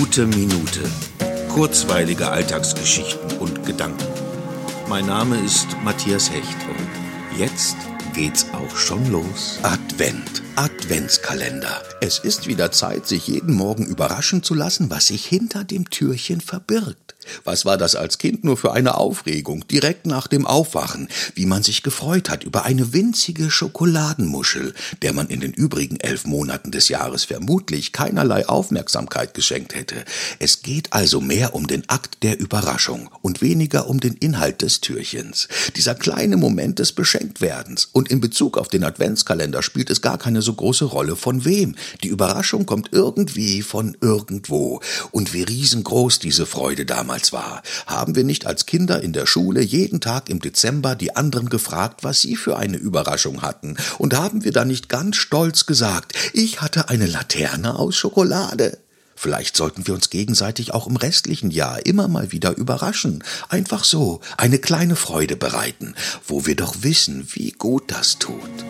Gute Minute. Kurzweilige Alltagsgeschichten und Gedanken. Mein Name ist Matthias Hecht und jetzt geht's auch schon los. Advent, Adventskalender. Es ist wieder Zeit, sich jeden Morgen überraschen zu lassen, was sich hinter dem Türchen verbirgt. Was war das als Kind nur für eine Aufregung, direkt nach dem Aufwachen, wie man sich gefreut hat über eine winzige Schokoladenmuschel, der man in den übrigen elf Monaten des Jahres vermutlich keinerlei Aufmerksamkeit geschenkt hätte. Es geht also mehr um den Akt der Überraschung und weniger um den Inhalt des Türchens. Dieser kleine Moment des Beschenktwerdens. Und in Bezug auf den Adventskalender spielt es gar keine so große Rolle von wem. Die Überraschung kommt irgendwie von irgendwo. Und wie riesengroß diese Freude damals damals war, haben wir nicht als Kinder in der Schule jeden Tag im Dezember die anderen gefragt, was sie für eine Überraschung hatten, und haben wir dann nicht ganz stolz gesagt, ich hatte eine Laterne aus Schokolade. Vielleicht sollten wir uns gegenseitig auch im restlichen Jahr immer mal wieder überraschen, einfach so eine kleine Freude bereiten, wo wir doch wissen, wie gut das tut.